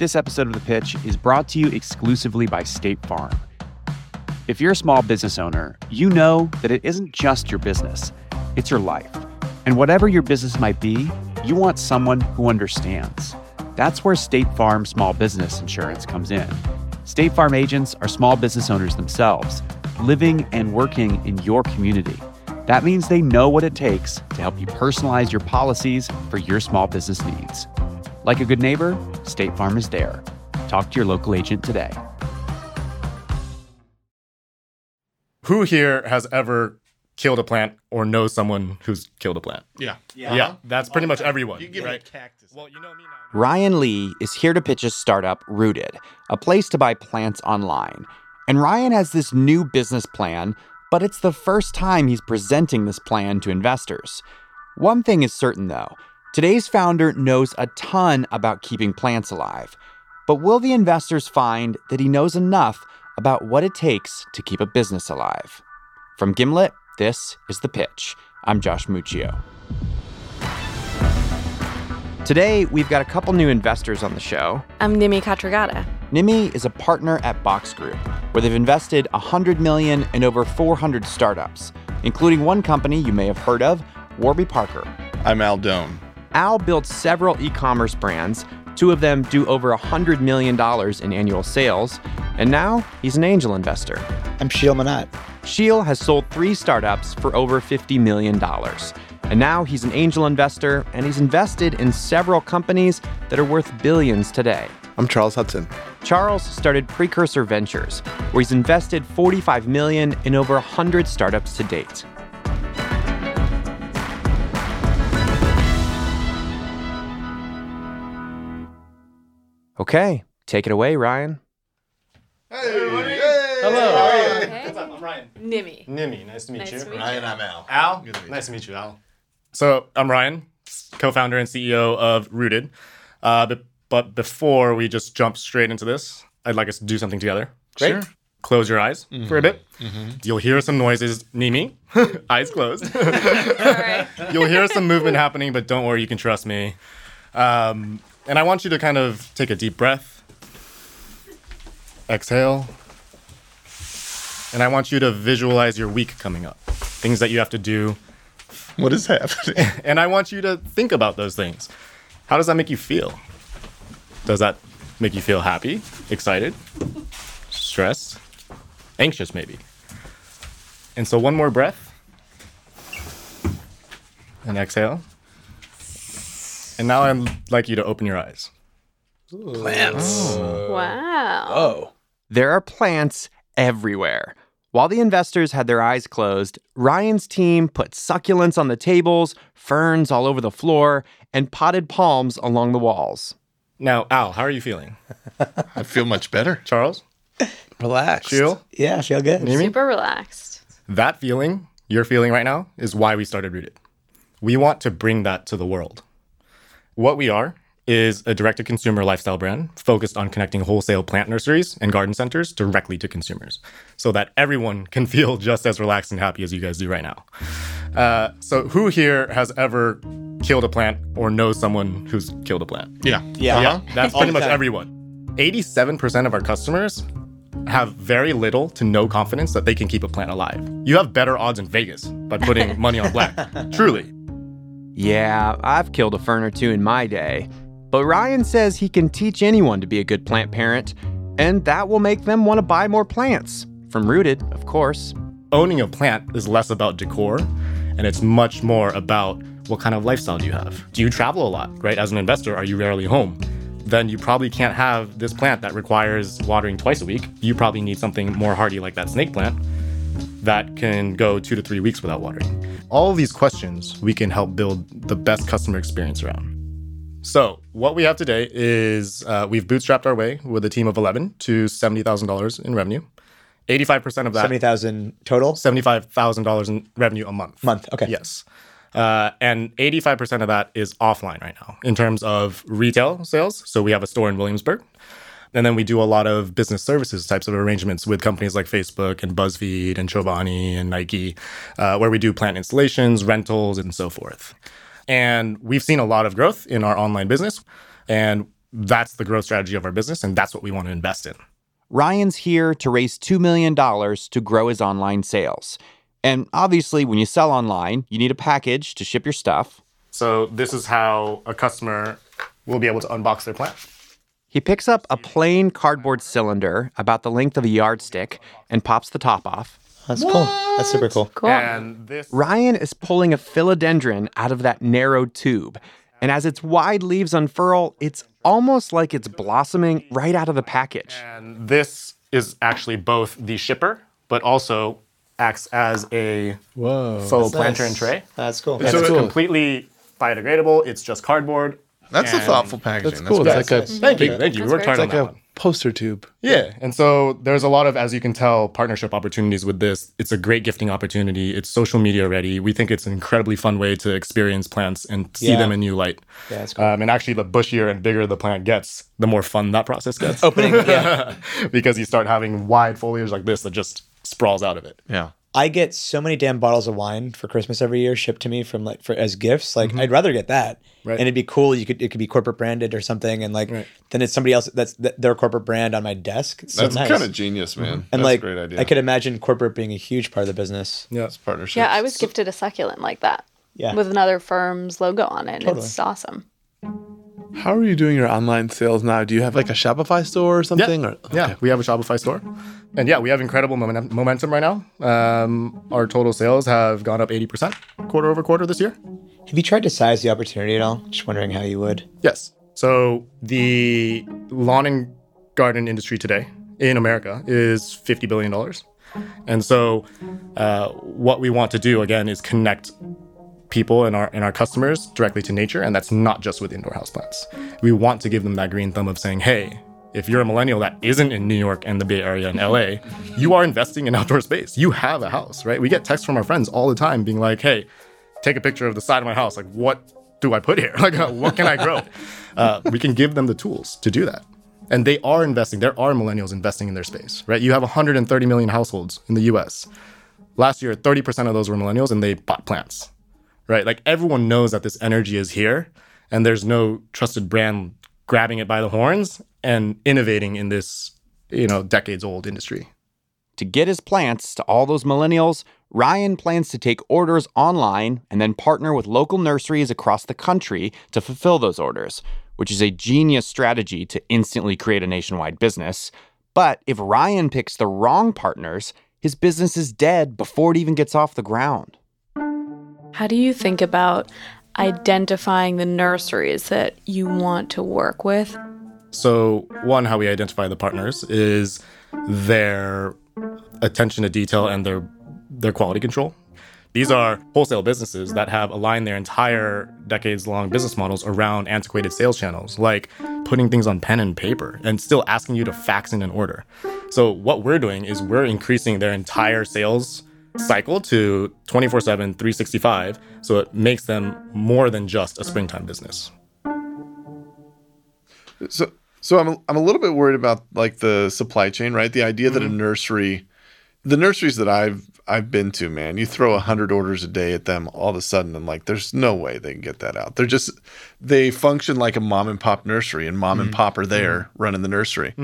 This episode of The Pitch is brought to you exclusively by State Farm. If you're a small business owner, you know that it isn't just your business, it's your life. And whatever your business might be, you want someone who understands. That's where State Farm Small Business Insurance comes in. State Farm agents are small business owners themselves, living and working in your community. That means they know what it takes to help you personalize your policies for your small business needs. Like a good neighbor, State Farm is there. Talk to your local agent today. Who here has ever killed a plant or knows someone who's killed a plant? Yeah. Yeah, that's pretty much everyone. You give right? me a cactus. Well, you know me now. Ryan Lee is here to pitch a startup, Rooted, a place to buy plants online. And Ryan has this new business plan, but it's the first time he's presenting this plan to investors. One thing is certain, though today's founder knows a ton about keeping plants alive. But will the investors find that he knows enough about what it takes to keep a business alive? From Gimlet, this is The Pitch. I'm Josh Muccio. Today, we've got a couple new investors on the show. I'm Nimi Katragadda. Nimi is a partner at Box Group, where they've invested 100 million in over 400 startups, including one company you may have heard of, Warby Parker. I'm Al Doan. Al built several e-commerce brands. Two of them do over $100 million in annual sales, and now he's an angel investor. I'm Sheel Mohnot. Sheel has sold three startups for over $50 million. And now he's an angel investor, and he's invested in several companies that are worth billions today. I'm Charles Hudson. Charles started Precursor Ventures, where he's invested 45 million in over 100 startups to date. Okay, take it away, Ryan. Hello. Hey. What's up? I'm Ryan. Nimi. Nimi, nice to meet Nice you. to meet you. Ryan, I'm Al. Al, Good to meet nice to meet you, Al. So I'm Ryan, co-founder and CEO of Rooted. Uh, but, but before we just jump straight into this, I'd like us to do something together. Great. Sure. Close your eyes for a bit. You'll hear some noises. Nimi, eyes closed. All right. You'll hear some movement happening, but don't worry, you can trust me. Um, and I want you to kind of take a deep breath, exhale, and I want you to visualize your week coming up, things that you have to do, What is happening? and I want you to think about those things. How does that make you feel? Does that make you feel happy, excited, stressed, anxious, maybe? And so, one more breath, and exhale. And now I'd like you to open your eyes. Plants. Oh. Wow. Oh. There are plants everywhere. While the investors had their eyes closed, Ryan's team put succulents on the tables, ferns all over the floor, and potted palms along the walls. Now, Al, how are you feeling? I feel much better. Charles? Relax. Sheel? Yeah, Sheel good. Nimi? Super relaxed. That feeling you're feeling right now is why we started Rooted. We want to bring that to the world. What we are is a direct to consumer lifestyle brand focused on connecting wholesale plant nurseries and garden centers directly to consumers so that everyone can feel just as relaxed and happy as you guys do right now. Uh, so, who here has ever killed a plant or knows someone who's killed a plant? Yeah. Yeah. Yeah, that's pretty much everyone. 87% of our customers have very little to no confidence that they can keep a plant alive. You have better odds in Vegas by putting money on black. Truly. Yeah, I've killed a fern or two in my day, but Ryan says he can teach anyone to be a good plant parent, and that will make them want to buy more plants. From Rooted, of course. Owning a plant is less about decor and it's much more about what kind of lifestyle do you have? Do you travel a lot, right? As an investor, are you rarely home? Then you probably can't have this plant that requires watering twice a week. You probably need something more hardy like that snake plant that can go two to three weeks without watering. All of these questions we can help build the best customer experience around. So, what we have today is uh, we've bootstrapped our way with a team of 11 to $70,000 in revenue. 85% of that, Seventy thousand total $75,000 in revenue a month. month. Okay. Yes. Uh, and 85% of that is offline right now in terms of retail sales. So we have a store in Williamsburg. And then we do a lot of business services types of arrangements with companies like Facebook and BuzzFeed and Chobani and Nike, uh, where we do plant installations, rentals, and so forth. And we've seen a lot of growth in our online business. And that's the growth strategy of our business, and that's what we want to invest in. Ryan's here to raise $2 million to grow his online sales. And obviously, when you sell online, you need a package to ship your stuff. So this is how a customer will be able to unbox their plant. He picks up a plain cardboard cylinder about the length of a yardstick and pops the top off. That's cool. That's super cool. Cool. And this Ryan is pulling a philodendron out of that narrow tube. And as its wide leaves unfurl, it's almost like it's blossoming right out of the package. and this is actually both the shipper, but also acts as a Whoa. faux planter and tray. That's cool. And That's it's cool. completely biodegradable. It's just cardboard. That's a And- thoughtful packaging. That's cool. It's like a. Thank you, thank you. That's We're very trying it's on like that a one. poster tube. Yeah, and so there's a lot of, as you can tell, partnership opportunities with this. It's a great gifting opportunity. It's social media ready. We think it's an incredibly fun way to experience plants and see Yeah. them in new light. Yeah, that's cool. Um, and actually, the bushier and bigger the plant gets, the more fun that process gets. Opening. Yeah. because you start having wide foliage like this that just sprawls out of it. Yeah. I get so many damn bottles of wine for Christmas every year shipped to me from like for as gifts. Like I'd rather get that, Mm-hmm. Right. and it'd be cool. You could it could be corporate branded or something, and like Right. then it's somebody else that's th- their corporate brand on my desk. It's so That's nice. kind of genius, man. and That's like a great idea. I could imagine corporate being a huge part of the business. Yeah. It's partnership. yeah, I was gifted a succulent like that. Yeah. With another firm's logo on it. and Totally. It's awesome. How are you doing your online sales now? Do you have like a Shopify store or something? Or, Yeah, we have a Shopify store. And yeah, we have incredible momentum, momentum right now. Um, our total sales have gone up 80% quarter over quarter this year. Have you tried to size the opportunity at all? Just wondering how you would. Yes. So the lawn and garden industry today in America is $50 billion. And so uh, what we want to do again is connect people and our and our customers directly to nature, and that's not just with indoor houseplants. We want to give them that green thumb of saying, hey, if you're a millennial that isn't in New York and the Bay Area and LA, you are investing in outdoor space. You have a house, right? We get texts from our friends all the time being like, hey, take a picture of the side of my house. Like, what do I put here? Like, uh, what can I grow? uh, we can give them the tools to do that. And they are investing. There are millennials investing in their space, right? You have 130 million households in the US. Last year, 30% of those were millennials and they bought plants, right? Like everyone knows that this energy is here and there's no trusted brand grabbing it by the horns and innovating in this, you know, decades old industry. To get his plants to all those millennials, Ryan plans to take orders online and then partner with local nurseries across the country to fulfill those orders, which is a genius strategy to instantly create a nationwide business. But if Ryan picks the wrong partners, his business is dead before it even gets off the ground. How do you think about identifying the nurseries that you want to work with? So, one, how we identify the partners is their attention to detail and their their quality control. These are wholesale businesses that have aligned their entire decades long business models around antiquated sales channels, like putting things on pen and paper and still asking you to fax in an order. So, what we're doing is we're increasing their entire sales cycle to 24 7, 365. So, it makes them more than just a springtime business. So, so I'm I'm a little bit worried about like the supply chain, right? The idea Mm-hmm. that a nursery, the nurseries that I've I've been to, man, you throw a hundred orders a day at them, all of a sudden, and like, there's no way they can get that out. They're just they function like a mom and pop nursery, and mom Mm-hmm. and pop are there running the nursery.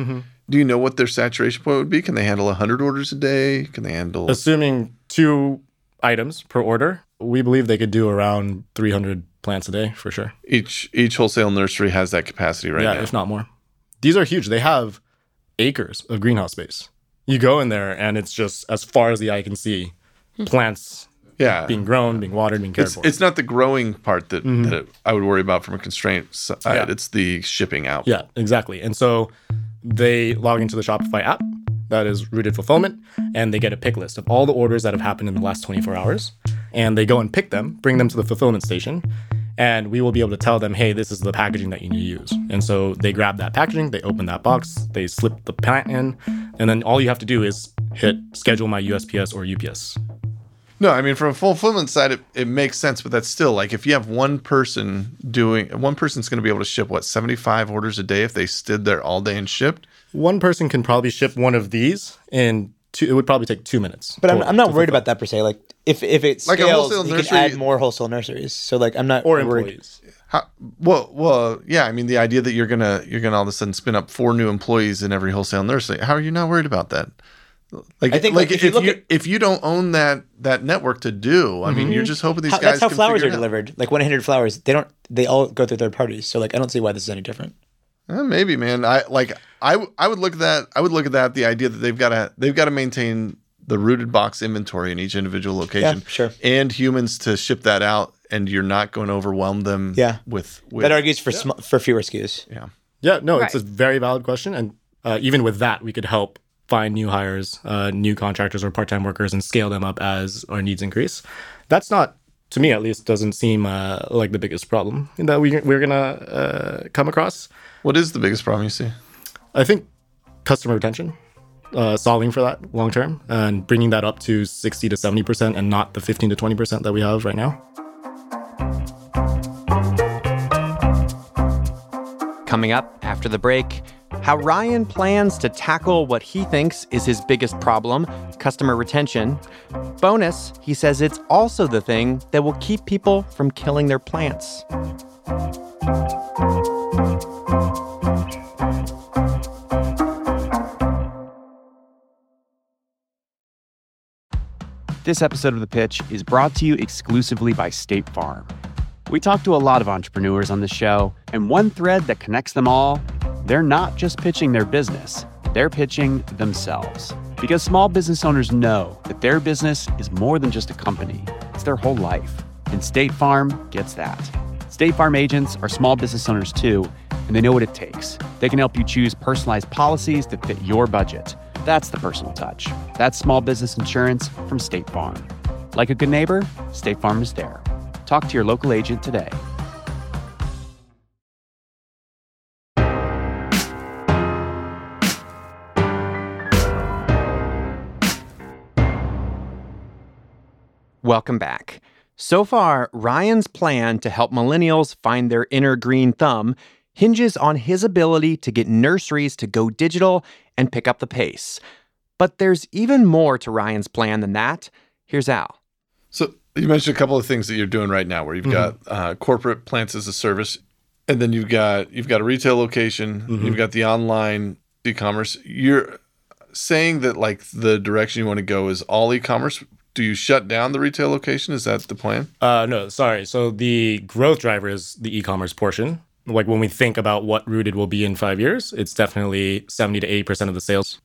Do you know what their saturation point would be? Can they handle hundred orders a day? Can they handle? assuming two items per order, we believe they could do around 300 plants a day for sure. Each each wholesale nursery has that capacity right yeah, now. if not more. These are huge. They have acres of greenhouse space. You go in there and it's just as far as the eye can see, plants yeah, being grown, being watered, being cared it's, for. it's not the growing part that, that I would worry about from a constraint side. Mm-hmm. Yeah. It's the shipping out. Yeah, exactly. And so they log into the Shopify app that is rooted fulfillment and they get a pick list of all the orders that have happened in the last 24 hours. And they go and pick them, bring them to the fulfillment station, and we will be able to tell them, hey, this is the packaging that you need to use. And so they grab that packaging, they open that box, they slip the plant in, and then all you have to do is hit schedule my USPS or UPS. No, I mean from a fulfillment side, it, it makes sense, but that's still like if you have one person doing one person's going to be able to ship what seventy five orders a day if they stood there all day and shipped. One person can probably ship one of these in two, it would probably take two minutes. But I'm, I'm not worried fulfill. about that per se. Like if if it Like a scales, wholesale you nursery- can add more wholesale nurseries. So like I'm not Or worried. employees. How, well, well, yeah. I mean, the idea that you're gonna you're gonna all of a sudden spin up four new employees in every wholesale nursery. How are you not worried about that? Like, I think, like, like, if if, you you, at- if you don't own that that network to do, I mean, you're just hoping these How- guys. that's how can flowers are delivered. Like 100 flowers, they don't. They all go through third parties. So like, I don't see why this is any different. Eh, maybe, man. I like. I I would look at that. I would look at that. The idea that they've got to they've got to maintain the rooted box inventory in each individual location. sure. And humans to ship that out, and you're not going to overwhelm them. Yeah. With, with That argues for sm- for fewer SKUs. yeah. Yeah, no, it's a very valid question, and uh, even with that, we could help find new hires, uh, new contractors or part-time workers, and scale them up as our needs increase. That's not, to me at least, doesn't seem uh, like the biggest problem that we we're gonna uh, come across. What is the biggest problem you see? I think customer retention, uh, solving for that long term, and bringing that up to sixty to seventy percent, and not the fifteen to twenty percent that we have right now. Coming up after the break, how Ryan plans to tackle what he thinks is his biggest problem customer retention. Bonus, he says it's also the thing that will keep people from killing their plants. This episode of The Pitch is brought to you exclusively by State Farm. We talk to a lot of entrepreneurs on the show, and one thread that connects them all they're not just pitching their business, they're pitching themselves. Because small business owners know that their business is more than just a company, it's their whole life. And State Farm gets that. State Farm agents are small business owners too, and they know what it takes. They can help you choose personalized policies that fit your budget. That's the personal touch. That's small business insurance from State Farm. Like a good neighbor, State Farm is there. Talk to your local agent today. Welcome back. So far, Ryan's plan to help millennials find their inner green thumb hinges on his ability to get nurseries to go digital and pick up the pace. But there's even more to Ryan's plan than that. Here's Al. So you mentioned a couple of things that you're doing right now, where you've got uh, corporate plants as a service, and then you've got you've got a retail location, you've got the online e-commerce. You're saying that like the direction you want to go is all e-commerce. Do you shut down the retail location? Is that the plan? Uh, no, sorry. So the growth driver is the e-commerce portion. Like when we think about what Rooted will be in five years, it's definitely 70 to 80% of the sales.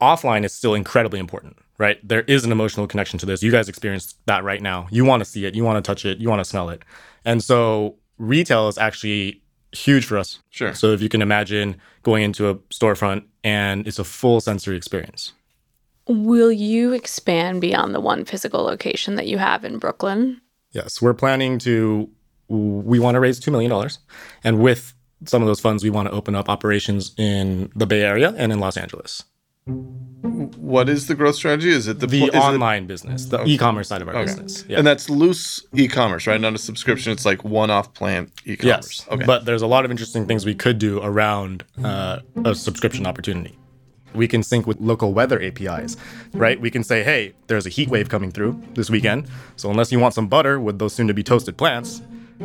Offline is still incredibly important, right? There is an emotional connection to this. You guys experience that right now. You want to see it, you want to touch it, you want to smell it. And so retail is actually huge for us. Sure. So if you can imagine going into a storefront and it's a full sensory experience. Will you expand beyond the one physical location that you have in Brooklyn? Yes, we're planning to. We want to raise two million dollars, and with some of those funds, we want to open up operations in the Bay Area and in Los Angeles. What is the growth strategy? Is it the, The pl- is it- online business, the e-commerce side of our business. Yeah. and that's loose e-commerce, right? Not a subscription. It's like one-off plant e-commerce. yes. Okay. But there's a lot of interesting things we could do around uh, a subscription opportunity. We can sync with local weather APIs, right? We can say, hey, there's a heat wave coming through this weekend. So unless you want some butter with those soon to be toasted plants,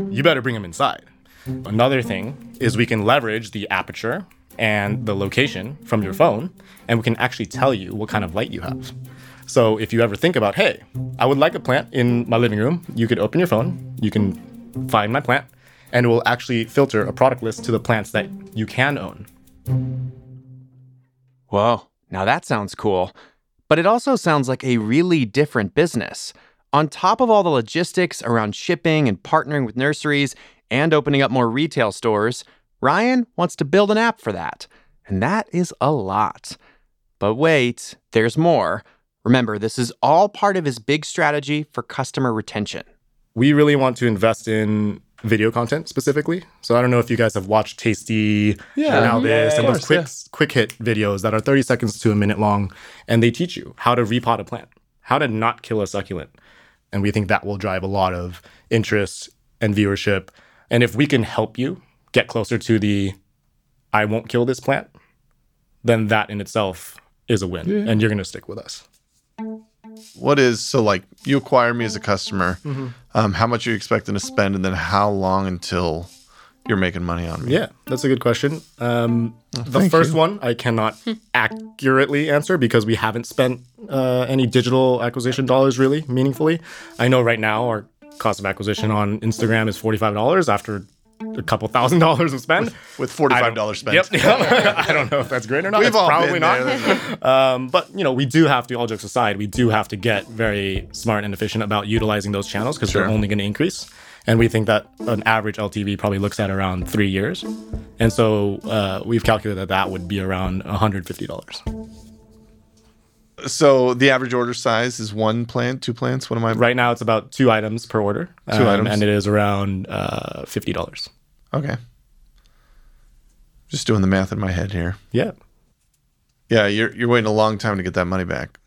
you better bring them inside. Another thing is we can leverage the aperture and the location from your phone, and we can actually tell you what kind of light you have. So if you ever think about, hey, I would like a plant in my living room, you could open your phone, you can find my plant, and it will actually filter a product list to the plants that you can own. Whoa, now that sounds cool. But it also sounds like a really different business. On top of all the logistics around shipping and partnering with nurseries and opening up more retail stores, Ryan wants to build an app for that. And that is a lot. But wait, there's more. Remember, this is all part of his big strategy for customer retention. We really want to invest in video content specifically. So I don't know if you guys have watched Tasty Yeah. and Now This Yeah, and those course, quick yeah. quick hit videos that are 30 seconds to a minute long and they teach you how to repot a plant, how to not kill a succulent. And we think that will drive a lot of interest and viewership. And if we can help you get closer to the I won't kill this plant, then that in itself is a win and you're going to stick with us. what is so like you acquire me as a customer? Mm-hmm. Um, how much are you expecting to spend, and then how long until you're making money on me? Yeah, that's a good question. Um, the first you. one I cannot accurately answer because we haven't spent uh, any digital acquisition dollars really meaningfully. I know right now our cost of acquisition on Instagram is forty five dollars after a couple thousand dollars of spend. With forty-five dollars spent. Yep. yep. I don't know if that's great or not. We've it's all probably been not. there. Um, but you know, we do have to. All jokes aside, we do have to get very smart and efficient about utilizing those channels because Sure. they're only going to increase. And we think that an average LTV probably looks at around three years. And so uh, we've calculated that that would be around $150. So the average order size is one plant, two plants. What am I? Right now, it's about two items per order. Two items. And it is around uh, $50. Okay. Just doing the math in my head here. Yeah. Yeah, you're you're waiting a long time to get that money back.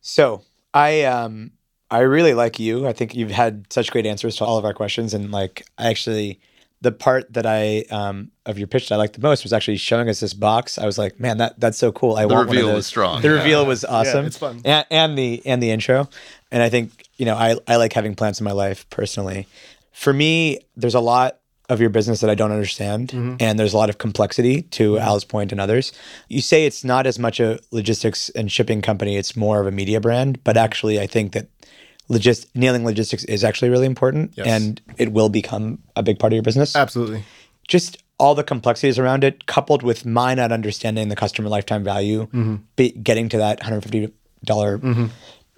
So I um I really like you. I think you've had such great answers to all of our questions, and like I actually the part that I um of your pitch that I liked the most was actually showing us this box. I was like, man, that that's so cool. I The want one of reveal those. was strong. The reveal was awesome. Yeah, it's fun. And, and the and the intro, and I think you know I I like having plants in my life personally. For me, there's a lot of your business that I don't understand, Mm-hmm. and there's a lot of complexity to Al's point and others. You say it's not as much a logistics and shipping company; it's more of a media brand. But actually, I think that logist- nailing logistics is actually really important, Yes. and it will become a big part of your business. Absolutely. Just all the complexities around it, coupled with my not understanding the customer lifetime value, mm-hmm. be, getting to that $150 mm-hmm.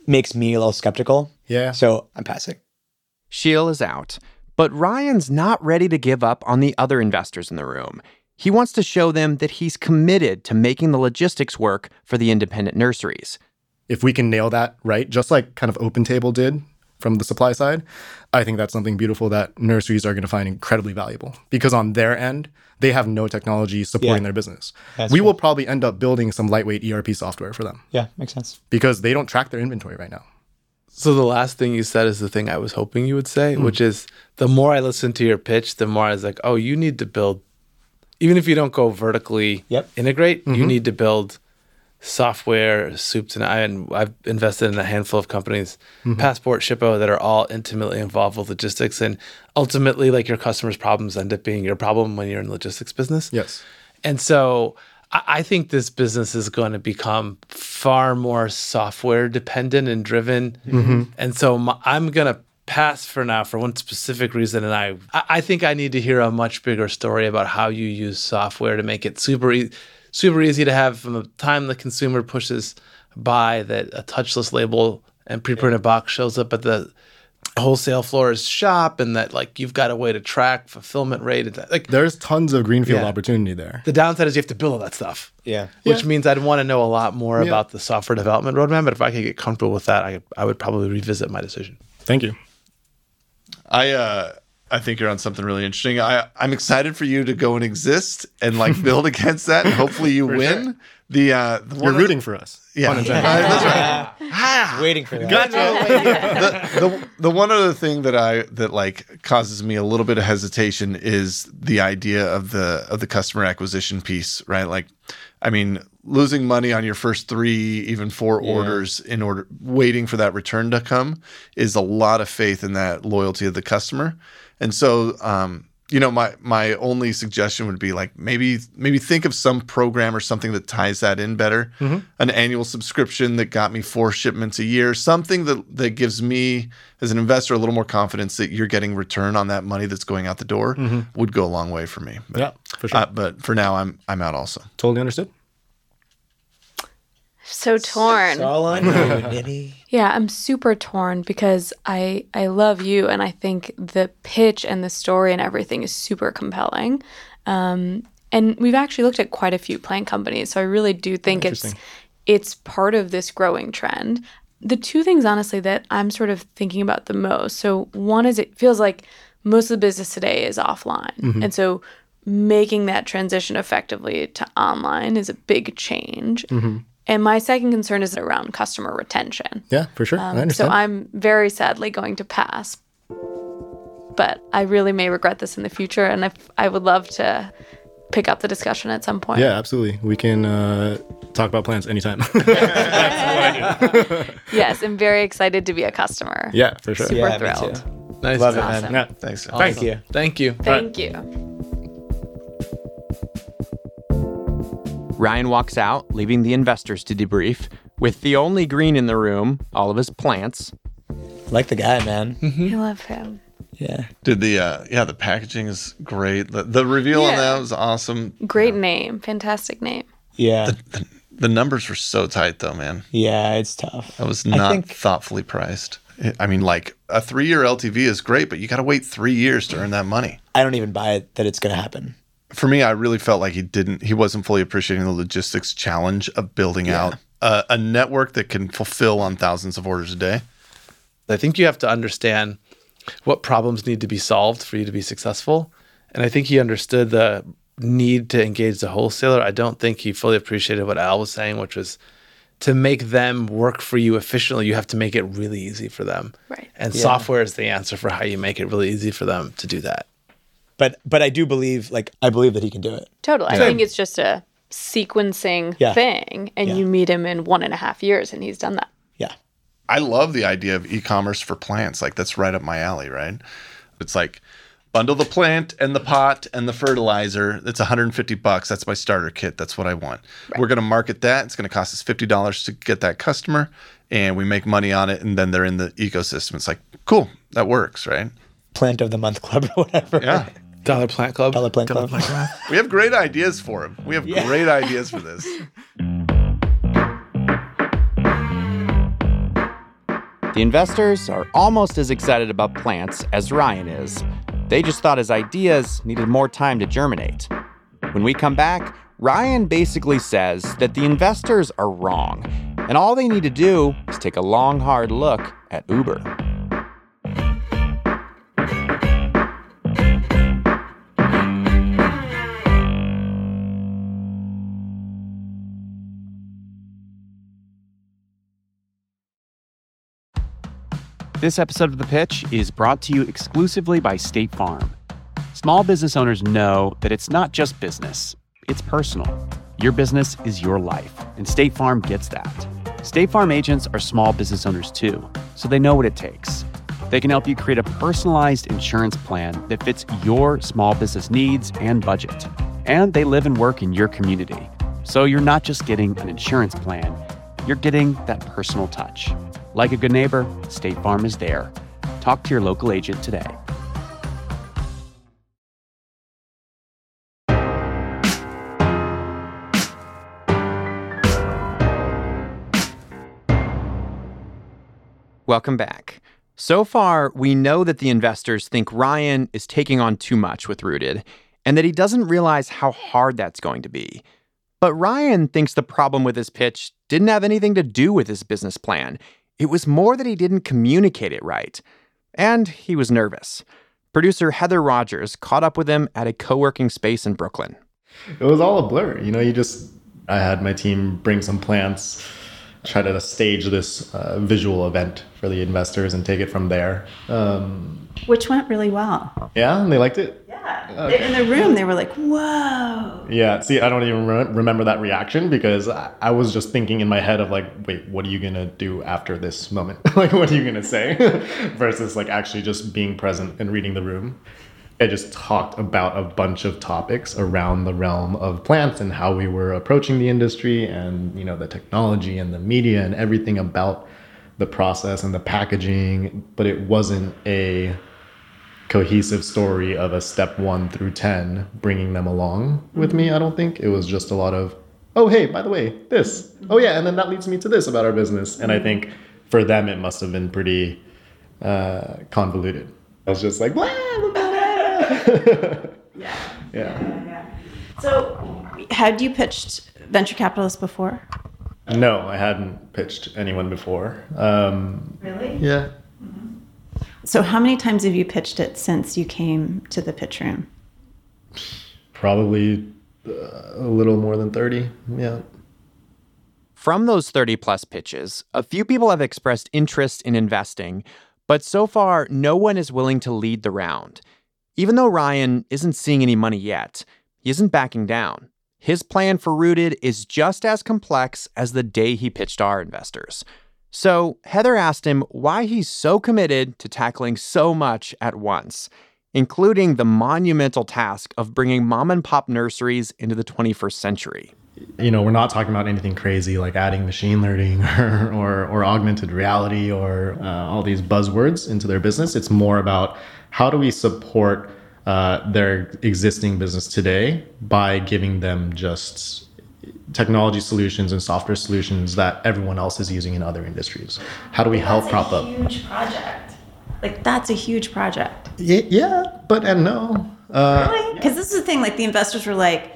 makes me a little skeptical. Yeah. So I'm passing. Sheil is out, but Ryan's not ready to give up on the other investors in the room. He wants to show them that he's committed to making the logistics work for the independent nurseries. If we can nail that right, just like kind of OpenTable did from the supply side, I think that's something beautiful that nurseries are going to find incredibly valuable because on their end, they have no technology supporting Yeah. their business. That's we true. will probably end up building some lightweight ERP software for them Yeah, makes sense. because they don't track their inventory right now. So the last thing you said is the thing I was hoping you would say, hmm. which is the more I listen to your pitch, the more I was like, oh, you need to build, even if you don't go vertically Yep. integrate, you mm-hmm. need to build software, soup to. And I've invested in a handful of companies, mm-hmm. Passport, Shippo, that are all intimately involved with logistics. And ultimately, like your customers' problems end up being your problem when you're in the logistics business. Yes. And so I I think this business is going to become far more software dependent and driven. Mm-hmm. And so my, I'm going to pass for now for one specific reason. And I, I think I need to hear a much bigger story about how you use software to make it super, e- super easy to have from the time the consumer pushes buy that a touchless label and pre-printed box shows up at the wholesale floor's shop and that like you've got a way to track fulfillment rate and that, like There's tons of greenfield Yeah. opportunity there. the downside is you have to build all that stuff Yeah. which means I'd want to know a lot more Yeah. about the software development roadmap. But if I could get comfortable with that, I, I would probably revisit my decision. Thank you. I uh I think you're on something really interesting. I I'm excited for you to go and exist and like build against that and hopefully you win. The uh the You're one of- rooting for us. Yeah. Pun intended. That's right. Waiting for that. the, the the one other thing that I that like causes me a little bit of hesitation is the idea of the of the customer acquisition piece, right? Like, I mean, losing money on your first three, even four orders in order waiting for that return to come is a lot of faith in that loyalty of the customer, and so um, you know, my my only suggestion would be like maybe maybe think of some program or something that ties that in better. An annual subscription that got me four shipments a year, something that that gives me as an investor a little more confidence that you're getting return on that money that's going out the door would go a long way for me. But, Yeah, for sure. uh, but for now, I'm I'm out also. totally understood. So torn. It's all on you, Nitty. Yeah, I'm super torn because I I love you and I think the pitch and the story and everything is super compelling. Um, and we've actually looked at quite a few plant companies, so I really do think it's it's part of this growing trend. The two things honestly that I'm sort of thinking about the most. So one is it feels like most of the business today is offline. And so making that transition effectively to online is a big change. And my second concern is around customer retention. Yeah, for sure. I Um, so. I'm very sadly going to pass. But I really may regret this in the future, and if I would love to pick up the discussion at some point. Yeah, absolutely. We can uh, talk about plants anytime. Yes, I'm very excited to be a customer. yeah, for sure. Super Yeah, thrilled. Nice. Love it, Awesome. man. Yeah. Thanks. Thank you. Thank you. Thank you. Ryan walks out, leaving the investors to debrief, with the only green in the room, all of his plants. Like the guy, man. I love him. Yeah. Did the uh, yeah, the packaging is great. The, the reveal on that was awesome. Great name. Fantastic name. Yeah. The, the numbers were so tight though, man. Yeah, it's tough. That was not think- thoughtfully priced. I mean, like a three-year LTV is great, but you got to wait three years to earn that money. I don't even buy it that it's going to happen. For me, I really felt like he didn't. He wasn't fully appreciating the logistics challenge of building out a, a network that can fulfill on thousands of orders a day. I think you have to understand what problems need to be solved for you to be successful. And I think he understood the need to engage the wholesaler. I don't think he fully appreciated what Al was saying, which was to make them work for you efficiently, you have to make it really easy for them. Right. And Yeah. software is the answer for how you make it really easy for them to do that. But but I do believe like I believe that he can do it. Totally. I think it's just a sequencing Yeah. thing, and Yeah. you meet him in one and a half years, and he's done that. Yeah. I love the idea of e-commerce for plants. Like that's right up my alley, right? It's like bundle the plant and the pot and the fertilizer. It's 150 bucks. That's my starter kit. That's what I want. We're going to market that. It's going to cost us $50 to get that customer and we make money on it and then they're in the ecosystem. It's like, cool. That works, right? Plant of the month club or whatever. Yeah. Dollar Plant Club. Dollar plant club. We have great ideas for him. We have great ideas for this. The investors are almost as excited about plants as Ryan is. They just thought his ideas needed more time to germinate. When we come back, Ryan basically says that the investors are wrong, and all they need to do is take a long, hard look at Uber. This episode of The Pitch is brought to you exclusively by State Farm. Small business owners know that it's not just business, it's personal. Your business is your life, and State Farm gets that. State Farm agents are small business owners too, so they know what it takes. They can help you create a personalized insurance plan that fits your small business needs and budget. And they live and work in your community. So you're not just getting an insurance plan, you're getting that personal touch. Like a good neighbor, State Farm is there. Talk to your local agent today. Welcome back. So far, we know that the investors think Ryan is taking on too much with Rooted and that he doesn't realize how hard that's going to be. But Ryan thinks the problem with his pitch didn't have anything to do with his business plan. It was more that he didn't communicate it right. And he was nervous. Producer Heather Rogers caught up with him at a co working space in Brooklyn. it was all a blur. You know, you just, I had my team bring some plants, try to stage this uh, visual event for the investors and take it from there. Um, which went really well. yeah, and they liked it. Yeah. In the room, they were like, whoa. Yeah, see, I don't even re- remember that reaction because I, I was just thinking in my head of like, wait, what are you gonna do after this moment? like, what are you gonna say? Versus like actually just being present and reading the room. I just talked about a bunch of topics around the realm of plants and how we were approaching the industry and you know the technology and the media and everything about the process and the packaging, but it wasn't a cohesive story of a step one through 10 bringing them along with me i don't think it was just a lot of oh hey by the way this oh yeah and then that leads me to this about our business and i think for them it must have been pretty uh, convoluted i was just like blah, blah, blah. Yeah. yeah So, had you pitched venture capitalists before? no i hadn't pitched anyone before um, Really? yeah So, how many times have you pitched it since you came to the pitch room? probably uh, a little more than 30 yeah From those 30 plus pitches, a few people have expressed interest in investing, but so far, no one is willing to lead the round. Even though Ryan isn't seeing any money yet, he isn't backing down. His plan for Rooted is just as complex as the day he pitched our investors. So Heather asked him why he's so committed to tackling so much at once, including the monumental task of bringing mom and pop nurseries into the 21st century. You know, we're not talking about anything crazy like adding machine learning or, or, or augmented reality or uh, all these buzzwords into their business. It's more about how do we support uh, their existing business today by giving them just technology solutions and software solutions that everyone else is using in other industries. How do we help That's prop a up? Huge project. Like that's a huge project. Yeah, yeah but and no. Uh, Really? Because this is the thing. Like the investors were like,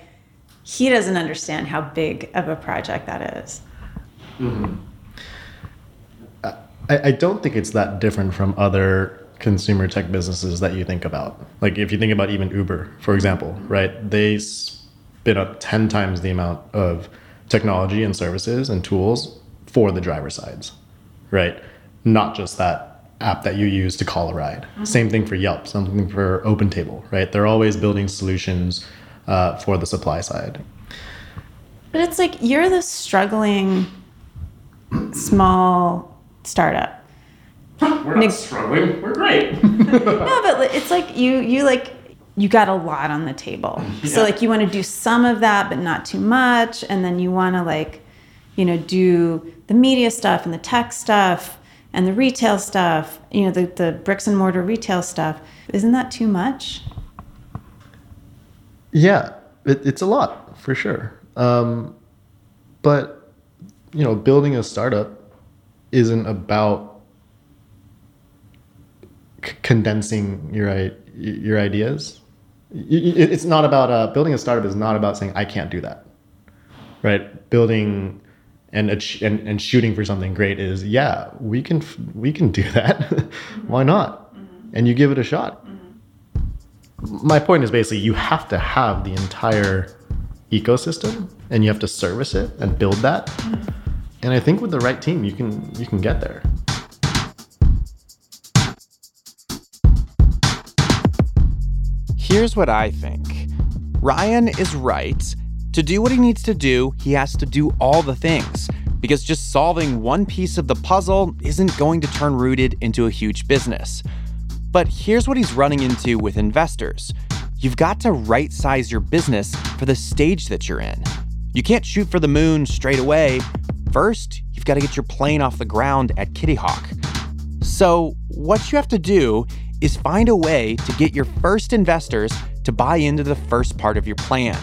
he doesn't understand how big of a project that is. I, I don't think it's that different from other consumer tech businesses that you think about. Like if you think about even Uber, for example, right? They spit up 10 times the amount of technology and services and tools for the driver sides, right? Not just that app that you use to call a ride. Same thing for Yelp, something for OpenTable, right? They're always building solutions uh, for the supply side. But it's like you're the struggling small startup. We're not struggling. We're great. No, but it's like you you like you got a lot on the table. So like you want to do some of that but not too much and then you want to like you know do the media stuff and the tech stuff and the retail stuff, you know the the bricks and mortar retail stuff. Isn't that too much? Yeah, it, it's a lot for sure. Um, but you know, building a startup isn't about c- condensing your your ideas. It's not about uh, building a startup. Is not about saying I can't do that, right? Building and and and shooting for something great is yeah we can we can do that. Why not? Mm-hmm. And you give it a shot mm-hmm. my point is basically you have to have the entire ecosystem and you have to service it and build that mm-hmm. and i think with the right team you can you can get there Here's what I think Ryan is right. To do what he needs to do, he has to do all the things. Because just solving one piece of the puzzle isn't going to turn Rooted into a huge business. But here's what he's running into with investors you've got to right size your business for the stage that you're in. You can't shoot for the moon straight away. First, you've got to get your plane off the ground at Kitty Hawk. So, what you have to do is find a way to get your first investors to buy into the first part of your plan,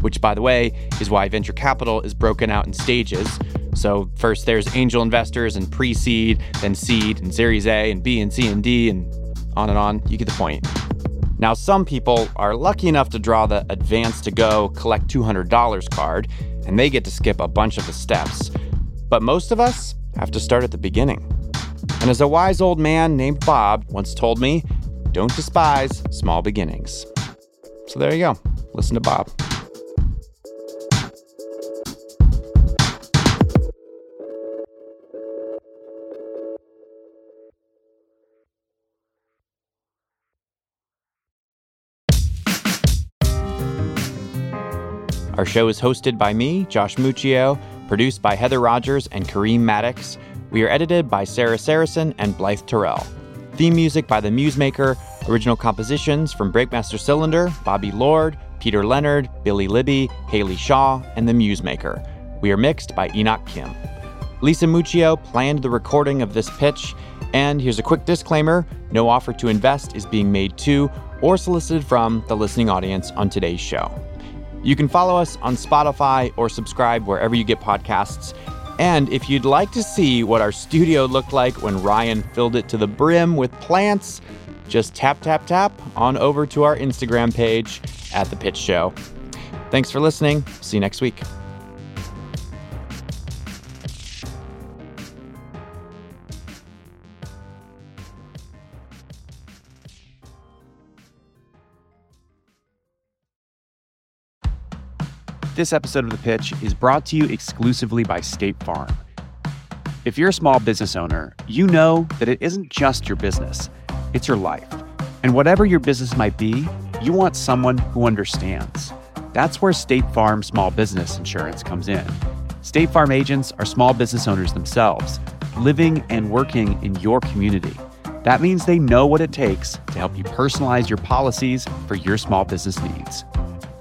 which, by the way, is why venture capital is broken out in stages. So, first there's angel investors and pre seed, then seed and Series A and B and C and D, and on and on. You get the point. Now, some people are lucky enough to draw the advance to go collect $200 card, and they get to skip a bunch of the steps. But most of us have to start at the beginning. And as a wise old man named Bob once told me, don't despise small beginnings. So there you go. Listen to Bob. Our show is hosted by me, Josh Muccio, produced by Heather Rogers and Kareem Maddox. We are edited by Sarah Sarasohn and Blythe Terrell. Theme music by The Musemaker, original compositions from Breakmaster Cylinder, Bobby Lord, Peter Leonard, Billy Libby, Haley Shaw, and The Musemaker. We are mixed by Enoch Kim. Lisa Muccio planned the recording of this pitch, and here's a quick disclaimer no offer to invest is being made to or solicited from the listening audience on today's show. You can follow us on Spotify or subscribe wherever you get podcasts. And if you'd like to see what our studio looked like when Ryan filled it to the brim with plants, just tap, tap, tap on over to our Instagram page at The Pitch Show. Thanks for listening. See you next week. This episode of The Pitch is brought to you exclusively by State Farm. If you're a small business owner, you know that it isn't just your business, it's your life. And whatever your business might be, you want someone who understands. That's where State Farm Small Business Insurance comes in. State Farm agents are small business owners themselves, living and working in your community. That means they know what it takes to help you personalize your policies for your small business needs.